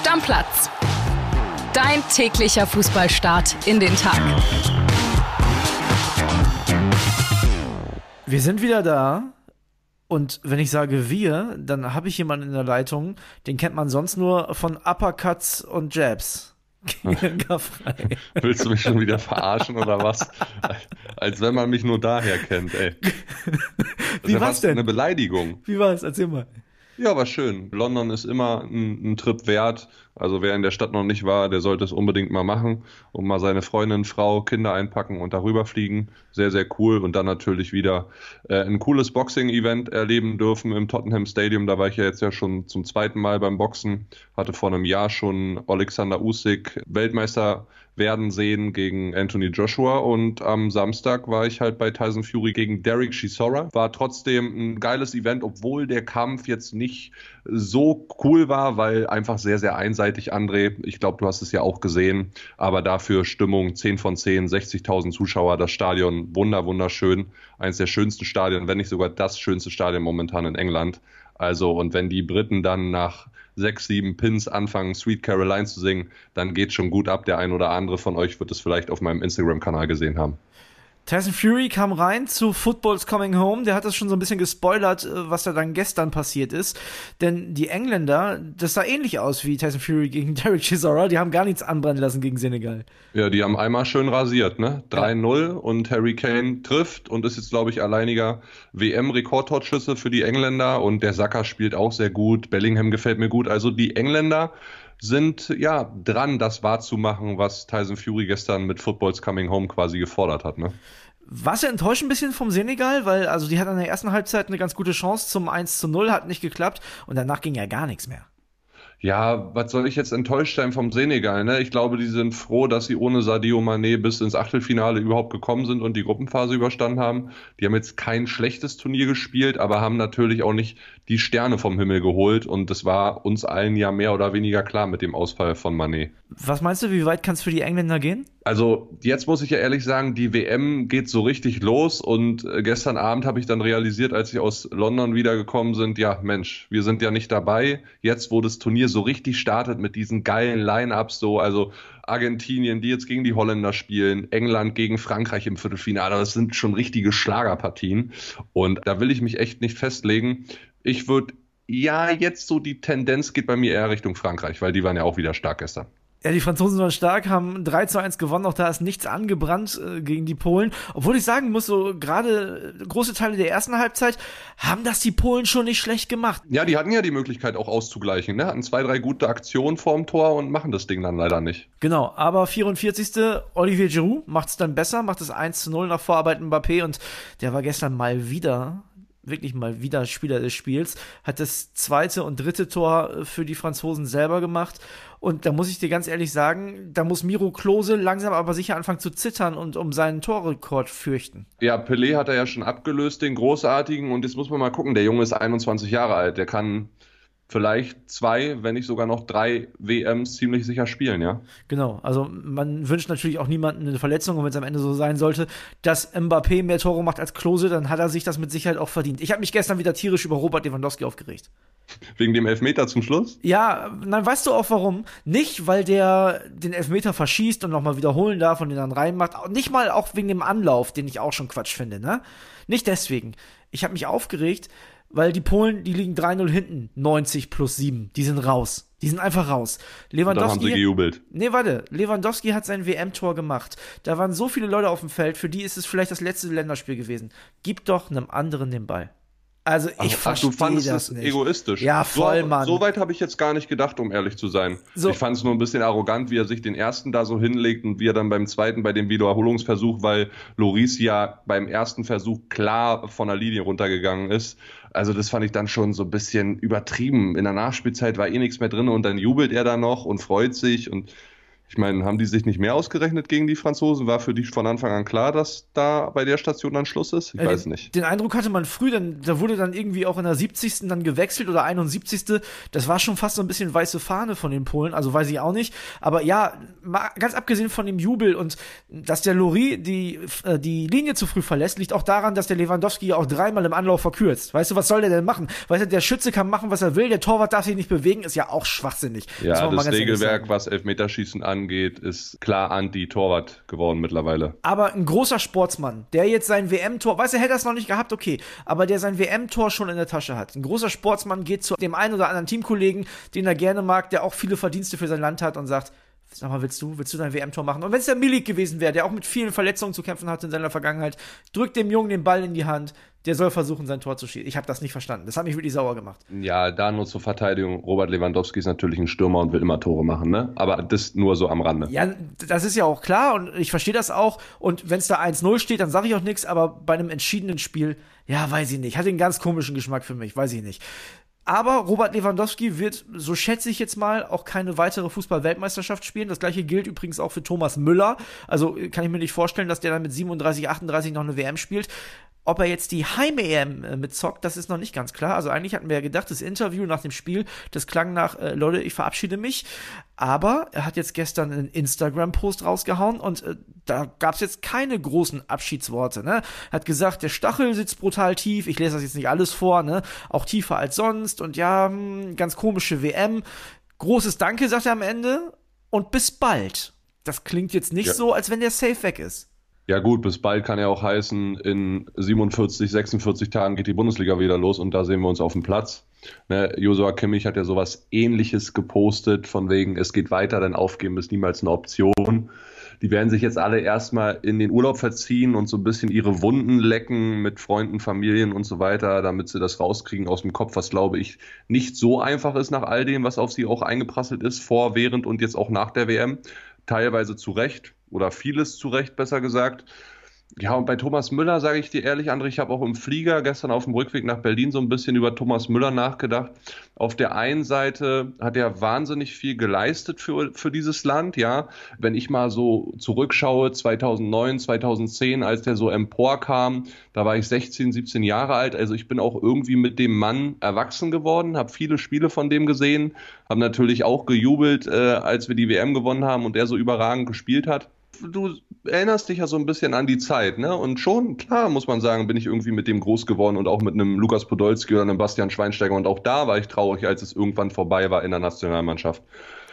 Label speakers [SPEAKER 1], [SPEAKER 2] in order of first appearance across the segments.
[SPEAKER 1] Stammplatz. Dein täglicher Fußballstart in den Tag.
[SPEAKER 2] Wir sind wieder da. Und wenn ich sage wir, dann habe ich jemanden in der Leitung, den kennt man sonst nur von Uppercuts und Jabs.
[SPEAKER 3] Willst du mich schon wieder verarschen oder was? Als wenn man mich nur daher kennt, ey.
[SPEAKER 2] Wie ja war's denn?
[SPEAKER 3] Eine Beleidigung.
[SPEAKER 2] Wie war's? Erzähl mal.
[SPEAKER 3] Ja, war schön. London ist immer ein, ein, Trip wert. Also wer in der Stadt noch nicht war, der sollte es unbedingt mal machen und mal seine Freundin, Frau, Kinder einpacken und darüber fliegen. Sehr, sehr cool. Und dann natürlich wieder äh, ein cooles Boxing-Event erleben dürfen im Tottenham Stadium. Da war ich ja jetzt ja schon zum zweiten Mal beim Boxen. Hatte vor einem Jahr schon Alexander Usyk Weltmeister werden sehen gegen Anthony Joshua und am Samstag war ich halt bei Tyson Fury gegen Derek Chisora. War trotzdem ein geiles Event, obwohl der Kampf jetzt nicht so cool war, weil einfach sehr, sehr einseitig, André. Ich glaube, du hast es ja auch gesehen, aber dafür Stimmung 10 von 10, 60.000 Zuschauer, das Stadion wunder, wunderschön. Eines der schönsten Stadien, wenn nicht sogar das schönste Stadion momentan in England. Also, und wenn die Briten dann nach sechs, sieben Pins anfangen, Sweet Caroline zu singen, dann geht schon gut ab. Der ein oder andere von euch wird es vielleicht auf meinem Instagram-Kanal gesehen haben.
[SPEAKER 2] Tyson Fury kam rein zu Football's Coming Home. Der hat das schon so ein bisschen gespoilert, äh, was da dann gestern passiert ist. Denn die Engländer, das sah ähnlich aus wie Tyson Fury gegen Derek Chisora. Die haben gar nichts anbrennen lassen gegen Senegal.
[SPEAKER 3] Ja, die haben einmal schön rasiert, ne? 3-0 ja. und Harry Kane trifft und ist jetzt, glaube ich, alleiniger WM-Rekordtorschüsse für die Engländer. Und der Sacker spielt auch sehr gut. Bellingham gefällt mir gut. Also die Engländer sind ja dran, das wahrzumachen, was Tyson Fury gestern mit Footballs Coming Home quasi gefordert hat. Ne?
[SPEAKER 2] Was enttäuscht ein bisschen vom Senegal, weil also die hatten in der ersten Halbzeit eine ganz gute Chance zum 1 zu 0, hat nicht geklappt und danach ging ja gar nichts mehr
[SPEAKER 3] ja, was soll ich jetzt enttäuscht sein vom Senegal? Ne? Ich glaube, die sind froh, dass sie ohne Sadio Mané bis ins Achtelfinale überhaupt gekommen sind und die Gruppenphase überstanden haben. Die haben jetzt kein schlechtes Turnier gespielt, aber haben natürlich auch nicht die Sterne vom Himmel geholt und das war uns allen ja mehr oder weniger klar mit dem Ausfall von Mané.
[SPEAKER 2] Was meinst du, wie weit kann es für die Engländer gehen?
[SPEAKER 3] Also jetzt muss ich ja ehrlich sagen, die WM geht so richtig los und äh, gestern Abend habe ich dann realisiert, als ich aus London wiedergekommen sind, ja Mensch, wir sind ja nicht dabei. Jetzt, wo das Turnier so richtig startet mit diesen geilen Line-Ups, so, also Argentinien, die jetzt gegen die Holländer spielen, England gegen Frankreich im Viertelfinale, das sind schon richtige Schlagerpartien und da will ich mich echt nicht festlegen. Ich würde ja, jetzt so die Tendenz geht bei mir eher Richtung Frankreich, weil die waren ja auch wieder stark gestern.
[SPEAKER 2] Ja, die Franzosen waren stark, haben 3 zu 1 gewonnen, auch da ist nichts angebrannt äh, gegen die Polen. Obwohl ich sagen muss, so gerade große Teile der ersten Halbzeit haben das die Polen schon nicht schlecht gemacht.
[SPEAKER 3] Ja, die hatten ja die Möglichkeit auch auszugleichen, ne? Hatten zwei, drei gute Aktionen vorm Tor und machen das Ding dann leider nicht.
[SPEAKER 2] Genau, aber 44. Olivier Giroud macht es dann besser, macht es 1 zu 0 nach Vorarbeit Mbappé und der war gestern mal wieder wirklich mal wieder Spieler des Spiels, hat das zweite und dritte Tor für die Franzosen selber gemacht. Und da muss ich dir ganz ehrlich sagen, da muss Miro Klose langsam aber sicher anfangen zu zittern und um seinen Torrekord fürchten.
[SPEAKER 3] Ja, Pelé hat er ja schon abgelöst, den großartigen. Und jetzt muss man mal gucken, der Junge ist 21 Jahre alt. Der kann vielleicht zwei, wenn nicht sogar noch drei WMs ziemlich sicher spielen, ja.
[SPEAKER 2] Genau, also man wünscht natürlich auch niemanden eine Verletzung und wenn es am Ende so sein sollte, dass Mbappé mehr Tore macht als Klose, dann hat er sich das mit Sicherheit auch verdient. Ich habe mich gestern wieder tierisch über Robert Lewandowski aufgeregt.
[SPEAKER 3] Wegen dem Elfmeter zum Schluss?
[SPEAKER 2] Ja, dann weißt du auch warum. Nicht, weil der den Elfmeter verschießt und nochmal wiederholen darf und den dann reinmacht. Nicht mal auch wegen dem Anlauf, den ich auch schon Quatsch finde, ne? Nicht deswegen. Ich habe mich aufgeregt, weil die Polen, die liegen 3-0 hinten, 90 plus 7. Die sind raus. Die sind einfach raus.
[SPEAKER 3] Lewandowski. Dann haben sie gejubelt.
[SPEAKER 2] Nee, warte. Lewandowski hat sein WM-Tor gemacht. Da waren so viele Leute auf dem Feld, für die ist es vielleicht das letzte Länderspiel gewesen. Gib doch einem anderen den Ball. Also ich ach, verstehe ach, du fandest das nicht.
[SPEAKER 3] egoistisch.
[SPEAKER 2] Ja, voll,
[SPEAKER 3] so,
[SPEAKER 2] Mann.
[SPEAKER 3] So weit habe ich jetzt gar nicht gedacht, um ehrlich zu sein. So. Ich fand es nur ein bisschen arrogant, wie er sich den ersten da so hinlegt und wie er dann beim zweiten bei dem Wiederholungsversuch, weil Loris ja beim ersten Versuch klar von der Linie runtergegangen ist. Also das fand ich dann schon so ein bisschen übertrieben. In der Nachspielzeit war eh nichts mehr drin und dann jubelt er da noch und freut sich und Ich meine, haben die sich nicht mehr ausgerechnet gegen die Franzosen? War für die von Anfang an klar, dass da bei der Station dann Schluss ist? Ich äh, weiß nicht.
[SPEAKER 2] Den Eindruck hatte man früh, denn da wurde dann irgendwie auch in der 70. dann gewechselt oder 71. Das war schon fast so ein bisschen weiße Fahne von den Polen, also weiß ich auch nicht. Aber ja, ganz abgesehen von dem Jubel und dass der Lori die, äh, die Linie zu früh verlässt, liegt auch daran, dass der Lewandowski ja auch dreimal im Anlauf verkürzt. Weißt du, was soll der denn machen? Weißt du, der Schütze kann machen, was er will, der Torwart darf sich nicht bewegen, ist ja auch schwachsinnig.
[SPEAKER 3] Ja, das Regelwerk, was Elfmeterschießen angeht, ist klar anti-Torwart geworden mittlerweile.
[SPEAKER 2] Aber ein großer Sportsmann, der jetzt sein WM-Tor, weißt du, hätte das noch nicht gehabt, okay, aber der sein WM-Tor schon in der Tasche hat. Ein großer Sportsmann geht zu dem einen oder anderen Teamkollegen, den er gerne mag, der auch viele Verdienste für sein Land hat und sagt, Sag mal, willst du, willst du dein WM-Tor machen? Und wenn es der Milik gewesen wäre, der auch mit vielen Verletzungen zu kämpfen hatte in seiner Vergangenheit, drückt dem Jungen den Ball in die Hand, der soll versuchen, sein Tor zu schießen. Ich habe das nicht verstanden. Das hat mich wirklich sauer gemacht.
[SPEAKER 3] Ja, da nur zur Verteidigung. Robert Lewandowski ist natürlich ein Stürmer und will immer Tore machen, ne? Aber das nur so am Rande.
[SPEAKER 2] Ja, das ist ja auch klar und ich verstehe das auch. Und wenn es da 1-0 steht, dann sage ich auch nichts. Aber bei einem entschiedenen Spiel, ja, weiß ich nicht. Hat einen ganz komischen Geschmack für mich, weiß ich nicht. Aber Robert Lewandowski wird, so schätze ich jetzt mal, auch keine weitere Fußball-Weltmeisterschaft spielen. Das gleiche gilt übrigens auch für Thomas Müller. Also kann ich mir nicht vorstellen, dass der dann mit 37, 38 noch eine WM spielt. Ob er jetzt die Heim-EM äh, mitzockt, das ist noch nicht ganz klar. Also eigentlich hatten wir ja gedacht, das Interview nach dem Spiel, das klang nach, äh, Leute, ich verabschiede mich. Aber er hat jetzt gestern einen Instagram-Post rausgehauen und äh, da gab es jetzt keine großen Abschiedsworte. Ne? Hat gesagt, der Stachel sitzt brutal tief. Ich lese das jetzt nicht alles vor, ne? Auch tiefer als sonst und ja, hm, ganz komische WM. Großes Danke, sagt er am Ende und bis bald. Das klingt jetzt nicht ja. so, als wenn der Safe weg ist.
[SPEAKER 3] Ja gut, bis bald kann ja auch heißen, in 47, 46 Tagen geht die Bundesliga wieder los und da sehen wir uns auf dem Platz. Ne, Josua Kimmich hat ja sowas ähnliches gepostet, von wegen, es geht weiter, denn aufgeben ist niemals eine Option. Die werden sich jetzt alle erstmal in den Urlaub verziehen und so ein bisschen ihre Wunden lecken mit Freunden, Familien und so weiter, damit sie das rauskriegen aus dem Kopf, was glaube ich nicht so einfach ist nach all dem, was auf sie auch eingeprasselt ist, vor, während und jetzt auch nach der WM. Teilweise zu Recht oder vieles zu Recht, besser gesagt. Ja, und bei Thomas Müller sage ich dir ehrlich, André, ich habe auch im Flieger gestern auf dem Rückweg nach Berlin so ein bisschen über Thomas Müller nachgedacht. Auf der einen Seite hat er wahnsinnig viel geleistet für, für dieses Land, ja. Wenn ich mal so zurückschaue, 2009, 2010, als der so emporkam, da war ich 16, 17 Jahre alt. Also ich bin auch irgendwie mit dem Mann erwachsen geworden, habe viele Spiele von dem gesehen, habe natürlich auch gejubelt, äh, als wir die WM gewonnen haben und er so überragend gespielt hat du erinnerst dich ja so ein bisschen an die Zeit, ne? Und schon, klar, muss man sagen, bin ich irgendwie mit dem groß geworden und auch mit einem Lukas Podolski oder einem Bastian Schweinsteiger. Und auch da war ich traurig, als es irgendwann vorbei war in der Nationalmannschaft.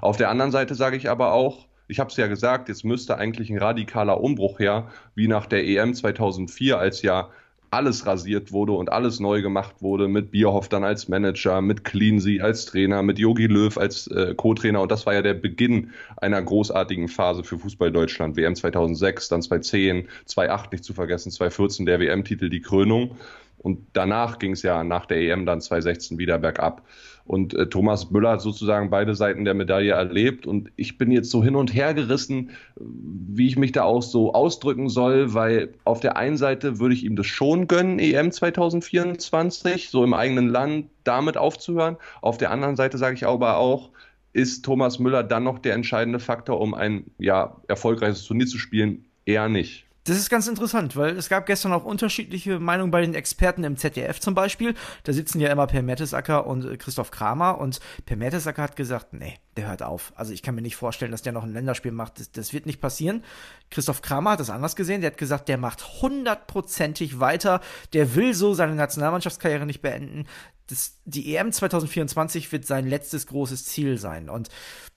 [SPEAKER 3] Auf der anderen Seite sage ich aber auch, ich habe es ja gesagt, jetzt müsste eigentlich ein radikaler Umbruch her, wie nach der EM 2004, als ja alles rasiert wurde und alles neu gemacht wurde, mit Bierhoff dann als Manager, mit Cleansey als Trainer, mit Yogi Löw als äh, Co-Trainer. Und das war ja der Beginn einer großartigen Phase für Fußball Deutschland. WM 2006, dann 2010, 2008 nicht zu vergessen, 2014 der WM-Titel, die Krönung. Und danach ging es ja nach der EM dann 2016 wieder bergab. Und äh, Thomas Müller hat sozusagen beide Seiten der Medaille erlebt. Und ich bin jetzt so hin und her gerissen, wie ich mich da auch so ausdrücken soll, weil auf der einen Seite würde ich ihm das schon gönnen, EM 2024, so im eigenen Land damit aufzuhören. Auf der anderen Seite sage ich aber auch, ist Thomas Müller dann noch der entscheidende Faktor, um ein ja, erfolgreiches Turnier zu spielen? Eher nicht.
[SPEAKER 2] Das ist ganz interessant, weil es gab gestern auch unterschiedliche Meinungen bei den Experten im ZDF zum Beispiel. Da sitzen ja immer Per Mertesacker und äh, Christoph Kramer und Per Mertesacker hat gesagt, nee, der hört auf. Also ich kann mir nicht vorstellen, dass der noch ein Länderspiel macht. Das, das wird nicht passieren. Christoph Kramer hat das anders gesehen. Der hat gesagt, der macht hundertprozentig weiter. Der will so seine Nationalmannschaftskarriere nicht beenden. Das, die EM 2024 wird sein letztes großes Ziel sein. Und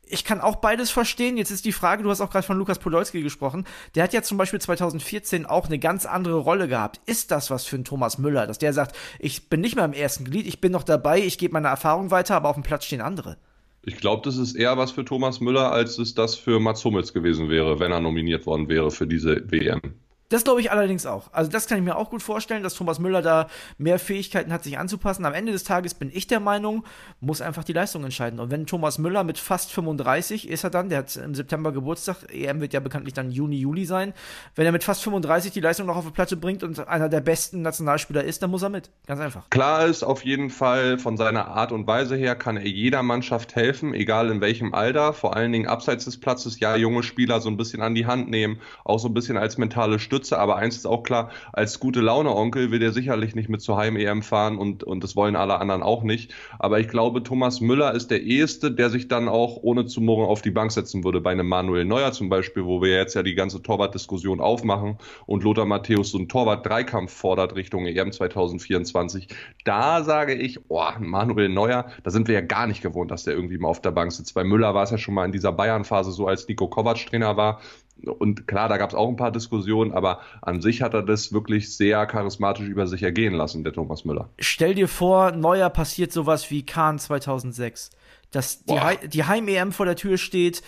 [SPEAKER 2] ich kann auch beides verstehen. Jetzt ist die Frage, du hast auch gerade von Lukas Podolski gesprochen. Der hat ja zum Beispiel 2014 auch eine ganz andere Rolle gehabt. Ist das was für einen Thomas Müller, dass der sagt, ich bin nicht mehr im ersten Glied, ich bin noch dabei, ich gebe meine Erfahrung weiter, aber auf dem Platz stehen andere?
[SPEAKER 3] Ich glaube, das ist eher was für Thomas Müller, als es das für Mats Hummels gewesen wäre, wenn er nominiert worden wäre für diese WM.
[SPEAKER 2] Das glaube ich allerdings auch. Also das kann ich mir auch gut vorstellen, dass Thomas Müller da mehr Fähigkeiten hat, sich anzupassen. Am Ende des Tages bin ich der Meinung, muss einfach die Leistung entscheiden. Und wenn Thomas Müller mit fast 35 ist er dann, der hat im September Geburtstag, EM wird ja bekanntlich dann Juni, Juli sein. Wenn er mit fast 35 die Leistung noch auf die Platte bringt und einer der besten Nationalspieler ist, dann muss er mit. Ganz einfach.
[SPEAKER 3] Klar ist auf jeden Fall, von seiner Art und Weise her kann er jeder Mannschaft helfen, egal in welchem Alter, vor allen Dingen abseits des Platzes, ja, junge Spieler so ein bisschen an die Hand nehmen, auch so ein bisschen als mentale Stütze, aber eins ist auch klar, als gute Laune-Onkel will der sicherlich nicht mit zur Heim-EM fahren und, und das wollen alle anderen auch nicht. Aber ich glaube, Thomas Müller ist der Eheste, der sich dann auch ohne zu murren auf die Bank setzen würde. Bei einem Manuel Neuer zum Beispiel, wo wir jetzt ja die ganze Torwart-Diskussion aufmachen und Lothar Matthäus so einen Torwart-Dreikampf fordert Richtung EM 2024. Da sage ich, oh, Manuel Neuer, da sind wir ja gar nicht gewohnt, dass der irgendwie mal auf der Bank sitzt. Bei Müller war es ja schon mal in dieser Bayern-Phase so, als Nico Kovac Trainer war. Und klar, da gab es auch ein paar Diskussionen, aber an sich hat er das wirklich sehr charismatisch über sich ergehen lassen, der Thomas Müller.
[SPEAKER 2] Stell dir vor, Neuer passiert sowas wie Kahn 2006. Dass die, die Heim-EM vor der Tür steht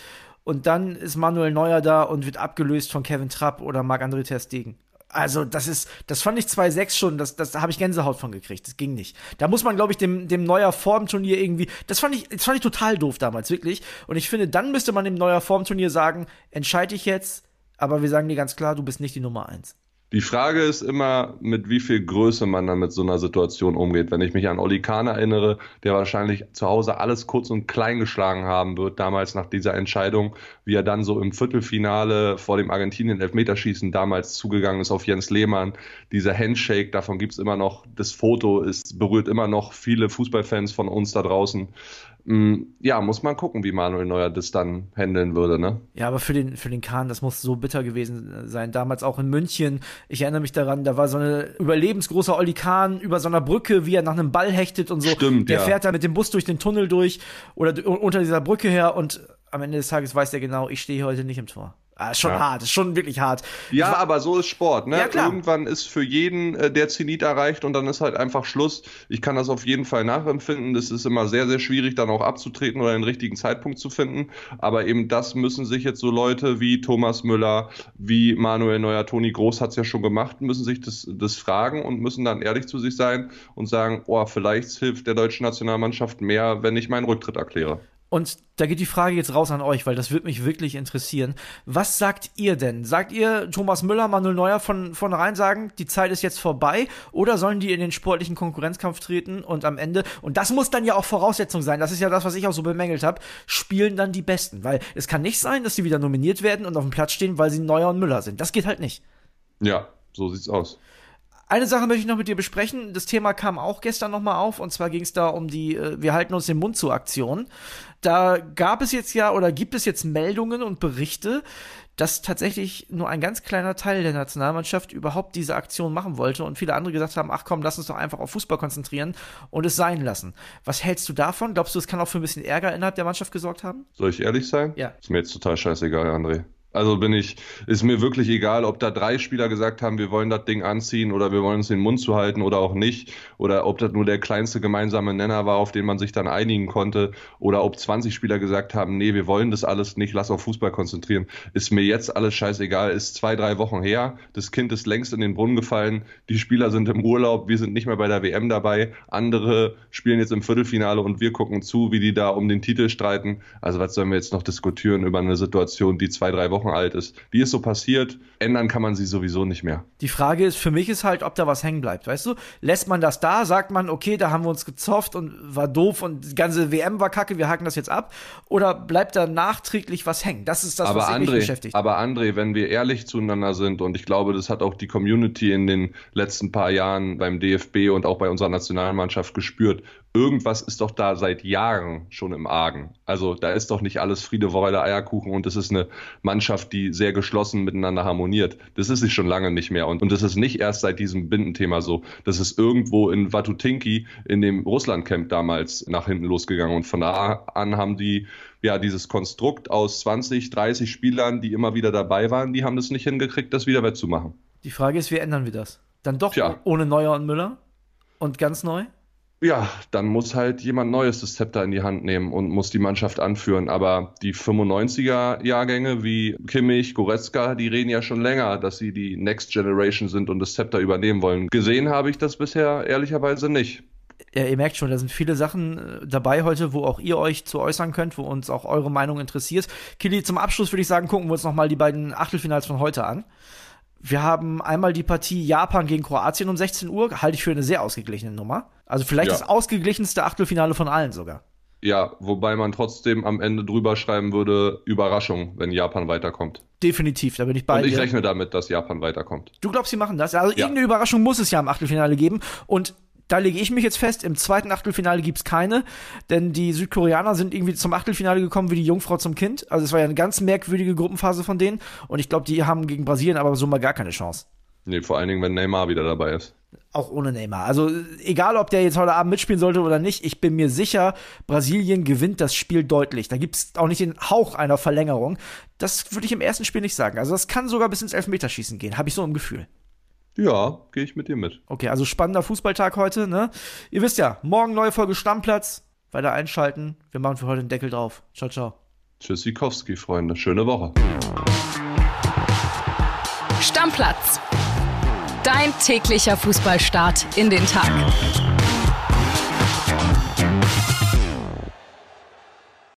[SPEAKER 2] und dann ist Manuel Neuer da und wird abgelöst von Kevin Trapp oder Marc-André Ter Stegen. Also, das ist, das fand ich 2-6 schon, das, das da habe ich Gänsehaut von gekriegt. Das ging nicht. Da muss man, glaube ich, dem, dem neuer Formturnier irgendwie. Das fand ich, das fand ich total doof damals, wirklich. Und ich finde, dann müsste man dem neuer Formturnier sagen, entscheide ich jetzt, aber wir sagen dir ganz klar, du bist nicht die Nummer 1.
[SPEAKER 3] Die Frage ist immer, mit wie viel Größe man dann mit so einer Situation umgeht. Wenn ich mich an Oli Kahn erinnere, der wahrscheinlich zu Hause alles kurz und klein geschlagen haben wird, damals nach dieser Entscheidung, wie er dann so im Viertelfinale vor dem Argentinien-Elfmeterschießen damals zugegangen ist auf Jens Lehmann. Dieser Handshake, davon gibt's immer noch, das Foto ist, berührt immer noch viele Fußballfans von uns da draußen. Mm, ja, muss man gucken, wie Manuel Neuer das dann handeln würde, ne?
[SPEAKER 2] Ja, aber für den, für den Kahn, das muss so bitter gewesen sein. Damals auch in München. Ich erinnere mich daran, da war so eine überlebensgroße Olli Kahn über so einer Brücke, wie er nach einem Ball hechtet und so.
[SPEAKER 3] Stimmt,
[SPEAKER 2] Der
[SPEAKER 3] ja.
[SPEAKER 2] fährt da mit dem Bus durch den Tunnel durch oder unter dieser Brücke her und am Ende des Tages weiß er genau, ich stehe heute nicht im Tor. Ah, schon ja. hart, ist schon wirklich hart.
[SPEAKER 3] Ja, aber so ist Sport, ne? Ja, klar. Irgendwann ist für jeden äh, der Zenit erreicht und dann ist halt einfach Schluss. Ich kann das auf jeden Fall nachempfinden. Das ist immer sehr, sehr schwierig, dann auch abzutreten oder den richtigen Zeitpunkt zu finden. Aber eben das müssen sich jetzt so Leute wie Thomas Müller, wie Manuel Neuer, Toni Groß hat es ja schon gemacht, müssen sich das, das fragen und müssen dann ehrlich zu sich sein und sagen, oh, vielleicht hilft der deutschen Nationalmannschaft mehr, wenn ich meinen Rücktritt erkläre.
[SPEAKER 2] Und da geht die Frage jetzt raus an euch, weil das würde mich wirklich interessieren. Was sagt ihr denn? Sagt ihr, Thomas Müller, Manuel Neuer von vornherein sagen, die Zeit ist jetzt vorbei? Oder sollen die in den sportlichen Konkurrenzkampf treten und am Ende, und das muss dann ja auch Voraussetzung sein, das ist ja das, was ich auch so bemängelt habe, spielen dann die Besten? Weil es kann nicht sein, dass sie wieder nominiert werden und auf dem Platz stehen, weil sie Neuer und Müller sind. Das geht halt nicht.
[SPEAKER 3] Ja, so sieht's aus.
[SPEAKER 2] Eine Sache möchte ich noch mit dir besprechen. Das Thema kam auch gestern nochmal auf. Und zwar ging es da um die äh, Wir halten uns den Mund zu Aktion. Da gab es jetzt ja oder gibt es jetzt Meldungen und Berichte, dass tatsächlich nur ein ganz kleiner Teil der Nationalmannschaft überhaupt diese Aktion machen wollte und viele andere gesagt haben, ach komm, lass uns doch einfach auf Fußball konzentrieren und es sein lassen. Was hältst du davon? Glaubst du, es kann auch für ein bisschen Ärger innerhalb der Mannschaft gesorgt haben?
[SPEAKER 3] Soll ich ehrlich sein?
[SPEAKER 2] Ja.
[SPEAKER 3] Ist mir jetzt total scheißegal, André. Also bin ich, ist mir wirklich egal, ob da drei Spieler gesagt haben, wir wollen das Ding anziehen oder wir wollen uns den Mund zuhalten oder auch nicht. Oder ob das nur der kleinste gemeinsame Nenner war, auf den man sich dann einigen konnte. Oder ob 20 Spieler gesagt haben, nee, wir wollen das alles nicht, lass auf Fußball konzentrieren. Ist mir jetzt alles scheißegal. Ist zwei, drei Wochen her. Das Kind ist längst in den Brunnen gefallen. Die Spieler sind im Urlaub. Wir sind nicht mehr bei der WM dabei. Andere spielen jetzt im Viertelfinale und wir gucken zu, wie die da um den Titel streiten. Also was sollen wir jetzt noch diskutieren über eine Situation, die zwei, drei Wochen Wochen alt ist. Wie ist so passiert? Ändern kann man sie sowieso nicht mehr.
[SPEAKER 2] Die Frage ist für mich ist halt, ob da was hängen bleibt, weißt du? Lässt man das da, sagt man, okay, da haben wir uns gezofft und war doof und die ganze WM war kacke, wir haken das jetzt ab? Oder bleibt da nachträglich was hängen? Das ist das,
[SPEAKER 3] aber
[SPEAKER 2] was
[SPEAKER 3] André,
[SPEAKER 2] mich beschäftigt.
[SPEAKER 3] Aber André, wenn wir ehrlich zueinander sind und ich glaube, das hat auch die Community in den letzten paar Jahren beim DFB und auch bei unserer Nationalmannschaft gespürt, irgendwas ist doch da seit Jahren schon im Argen. Also da ist doch nicht alles Friede, Freude, Eierkuchen und es ist eine Mannschaft, die sehr geschlossen miteinander harmoniert. Das ist sie schon lange nicht mehr und, und das ist nicht erst seit diesem Bindenthema so. Das ist irgendwo in Watutinki in dem Russlandcamp damals nach hinten losgegangen und von da an haben die ja, dieses Konstrukt aus 20, 30 Spielern, die immer wieder dabei waren, die haben das nicht hingekriegt, das wieder wettzumachen.
[SPEAKER 2] Die Frage ist, wie ändern wir das? Dann doch
[SPEAKER 3] Tja.
[SPEAKER 2] ohne Neuer und Müller? Und ganz neu?
[SPEAKER 3] Ja, dann muss halt jemand Neues das Zepter in die Hand nehmen und muss die Mannschaft anführen. Aber die 95er-Jahrgänge wie Kimmich, Goretzka, die reden ja schon länger, dass sie die Next Generation sind und das Zepter übernehmen wollen. Gesehen habe ich das bisher ehrlicherweise nicht.
[SPEAKER 2] Ja, ihr merkt schon, da sind viele Sachen äh, dabei heute, wo auch ihr euch zu äußern könnt, wo uns auch eure Meinung interessiert. Kili, zum Abschluss würde ich sagen, gucken wir uns nochmal die beiden Achtelfinals von heute an. Wir haben einmal die Partie Japan gegen Kroatien um 16 Uhr, halte ich für eine sehr ausgeglichene Nummer. Also vielleicht ja. das ausgeglichenste Achtelfinale von allen sogar.
[SPEAKER 3] Ja, wobei man trotzdem am Ende drüber schreiben würde, Überraschung, wenn Japan weiterkommt.
[SPEAKER 2] Definitiv, da bin ich bei
[SPEAKER 3] Und ich dir. rechne damit, dass Japan weiterkommt.
[SPEAKER 2] Du glaubst, sie machen das? Also ja. irgendeine Überraschung muss es ja im Achtelfinale geben. Und da lege ich mich jetzt fest, im zweiten Achtelfinale gibt's keine, denn die Südkoreaner sind irgendwie zum Achtelfinale gekommen wie die Jungfrau zum Kind. Also es war ja eine ganz merkwürdige Gruppenphase von denen und ich glaube, die haben gegen Brasilien aber so mal gar keine Chance.
[SPEAKER 3] Nee, vor allen Dingen, wenn Neymar wieder dabei ist.
[SPEAKER 2] Auch ohne Neymar. Also egal, ob der jetzt heute Abend mitspielen sollte oder nicht, ich bin mir sicher, Brasilien gewinnt das Spiel deutlich. Da gibt's auch nicht den Hauch einer Verlängerung. Das würde ich im ersten Spiel nicht sagen. Also das kann sogar bis ins Elfmeterschießen gehen, habe ich so im Gefühl.
[SPEAKER 3] Ja, gehe ich mit dir mit.
[SPEAKER 2] Okay, also spannender Fußballtag heute, ne? Ihr wisst ja, morgen neue Folge Stammplatz. Weiter einschalten. Wir machen für heute den Deckel drauf. Ciao, ciao.
[SPEAKER 3] Tschüssikowski, Freunde. Schöne Woche.
[SPEAKER 1] Stammplatz. Dein täglicher Fußballstart in den Tag.